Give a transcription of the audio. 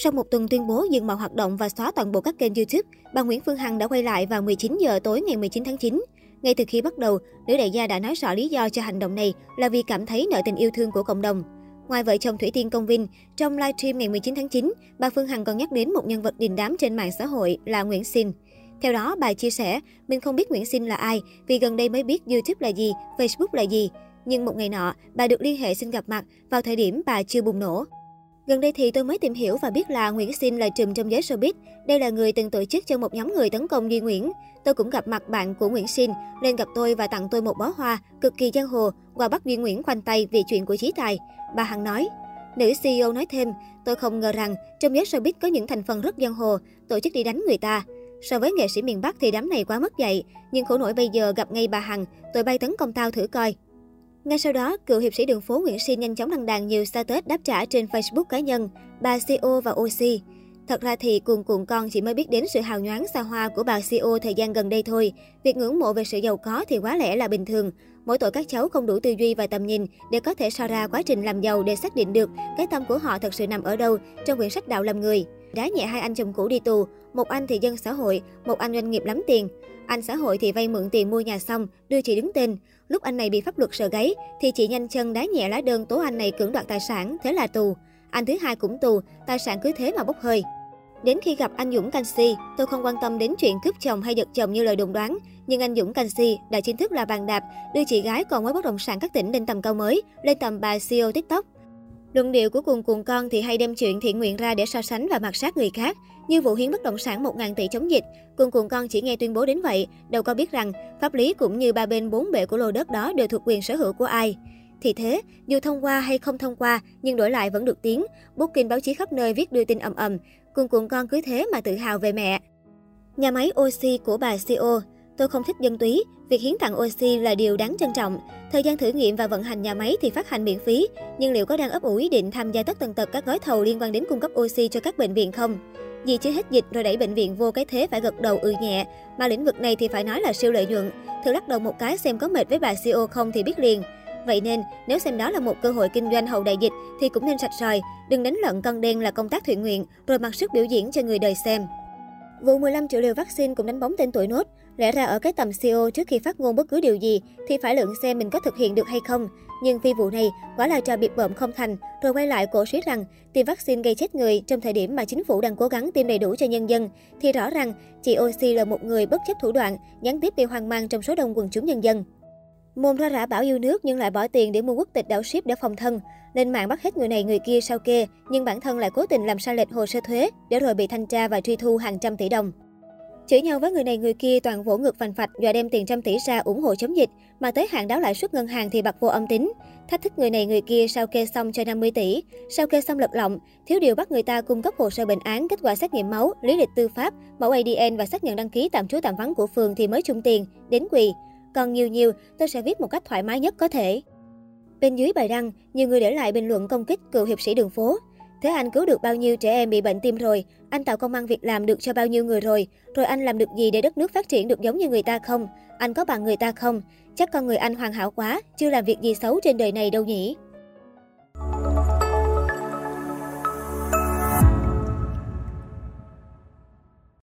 Sau một tuần tuyên bố dừng mọi hoạt động và xóa toàn bộ các kênh YouTube, bà Nguyễn Phương Hằng đã quay lại vào 19 giờ tối ngày 19 tháng 9. Ngay từ khi bắt đầu, nữ đại gia đã nói rõ lý do cho hành động này là vì cảm thấy nợ tình yêu thương của cộng đồng. Ngoài vợ chồng Thủy Tiên Công Vinh, trong livestream ngày 19 tháng 9, bà Phương Hằng còn nhắc đến một nhân vật đình đám trên mạng xã hội là Nguyễn Sinh. Theo đó, bà chia sẻ, mình không biết Nguyễn Sinh là ai vì gần đây mới biết YouTube là gì, Facebook là gì. Nhưng một ngày nọ, bà được liên hệ xin gặp mặt vào thời điểm bà chưa bùng nổ. Gần đây thì tôi mới tìm hiểu và biết là Nguyễn Sinh là trùm trong giới showbiz. Đây là người từng tổ chức cho một nhóm người tấn công Duy Nguyễn. Tôi cũng gặp mặt bạn của Nguyễn Sinh, lên gặp tôi và tặng tôi một bó hoa, cực kỳ giang hồ, và bắt Duy Nguyễn khoanh tay vì chuyện của Chí Tài. Bà Hằng nói, Nữ CEO nói thêm, tôi không ngờ rằng trong giới showbiz có những thành phần rất giang hồ, tổ chức đi đánh người ta. So với nghệ sĩ miền Bắc thì đám này quá mất dạy, nhưng khổ nổi bây giờ gặp ngay bà Hằng, tôi bay tấn công tao thử coi. Ngay sau đó, cựu hiệp sĩ đường phố Nguyễn Sinh nhanh chóng đăng đàn nhiều status đáp trả trên Facebook cá nhân, bà CEO và OC. Thật ra thì cuồng cuộn con chỉ mới biết đến sự hào nhoáng xa hoa của bà CEO thời gian gần đây thôi. Việc ngưỡng mộ về sự giàu có thì quá lẽ là bình thường. Mỗi tội các cháu không đủ tư duy và tầm nhìn để có thể so ra quá trình làm giàu để xác định được cái tâm của họ thật sự nằm ở đâu trong quyển sách đạo làm người. Đá nhẹ hai anh chồng cũ đi tù, một anh thì dân xã hội, một anh doanh nghiệp lắm tiền. Anh xã hội thì vay mượn tiền mua nhà xong, đưa chị đứng tên. Lúc anh này bị pháp luật sờ gáy, thì chị nhanh chân đá nhẹ lá đơn tố anh này cưỡng đoạt tài sản, thế là tù. Anh thứ hai cũng tù, tài sản cứ thế mà bốc hơi. Đến khi gặp anh Dũng Canxi, tôi không quan tâm đến chuyện cướp chồng hay giật chồng như lời đồn đoán. Nhưng anh Dũng Canxi đã chính thức là bàn đạp, đưa chị gái còn mới bất động sản các tỉnh lên tầm cao mới, lên tầm bà CEO TikTok. Luận điệu của cuồng cuồng con thì hay đem chuyện thiện nguyện ra để so sánh và mặt sát người khác. Như vụ hiến bất động sản 1.000 tỷ chống dịch, cuồng cuồng con chỉ nghe tuyên bố đến vậy, đâu có biết rằng pháp lý cũng như ba bên bốn bể của lô đất đó đều thuộc quyền sở hữu của ai. Thì thế, dù thông qua hay không thông qua, nhưng đổi lại vẫn được tiếng. Booking báo chí khắp nơi viết đưa tin ầm ầm, cuồng cuồng con cứ thế mà tự hào về mẹ. Nhà máy oxy của bà CEO Tôi không thích dân túy, việc hiến tặng oxy là điều đáng trân trọng. Thời gian thử nghiệm và vận hành nhà máy thì phát hành miễn phí, nhưng liệu có đang ấp ủ ý định tham gia tất tần tật các gói thầu liên quan đến cung cấp oxy cho các bệnh viện không? Vì chưa hết dịch rồi đẩy bệnh viện vô cái thế phải gật đầu ừ nhẹ, mà lĩnh vực này thì phải nói là siêu lợi nhuận. Thử lắc đầu một cái xem có mệt với bà CEO không thì biết liền. Vậy nên, nếu xem đó là một cơ hội kinh doanh hậu đại dịch thì cũng nên sạch sòi, đừng đánh lận cân đen là công tác thiện nguyện, rồi mặc sức biểu diễn cho người đời xem. Vụ 15 triệu liều vaccine cũng đánh bóng tên tuổi nốt. Lẽ ra ở cái tầm CEO trước khi phát ngôn bất cứ điều gì thì phải lượng xem mình có thực hiện được hay không. Nhưng phi vụ này quả là trò bịp bợm không thành, rồi quay lại cổ suý rằng tiêm vaccine gây chết người trong thời điểm mà chính phủ đang cố gắng tiêm đầy đủ cho nhân dân. Thì rõ ràng chị Oxy là một người bất chấp thủ đoạn, gián tiếp gây hoang mang trong số đông quần chúng nhân dân. Mồm ra rã bảo yêu nước nhưng lại bỏ tiền để mua quốc tịch đảo ship để phòng thân. Lên mạng bắt hết người này người kia sao kê, nhưng bản thân lại cố tình làm sai lệch hồ sơ thuế để rồi bị thanh tra và truy thu hàng trăm tỷ đồng. Chửi nhau với người này người kia toàn vỗ ngực vành phạch và đem tiền trăm tỷ ra ủng hộ chống dịch, mà tới hạn đáo lãi suất ngân hàng thì bật vô âm tính. Thách thức người này người kia sao kê xong cho 50 tỷ, sao kê xong lật lọng, thiếu điều bắt người ta cung cấp hồ sơ bệnh án, kết quả xét nghiệm máu, lý lịch tư pháp, mẫu ADN và xác nhận đăng ký tạm trú tạm vắng của phường thì mới trung tiền, đến quỳ. Còn nhiều nhiều, tôi sẽ viết một cách thoải mái nhất có thể. Bên dưới bài đăng, nhiều người để lại bình luận công kích cựu hiệp sĩ đường phố. Thế anh cứu được bao nhiêu trẻ em bị bệnh tim rồi? Anh tạo công ăn việc làm được cho bao nhiêu người rồi? Rồi anh làm được gì để đất nước phát triển được giống như người ta không? Anh có bằng người ta không? Chắc con người anh hoàn hảo quá, chưa làm việc gì xấu trên đời này đâu nhỉ?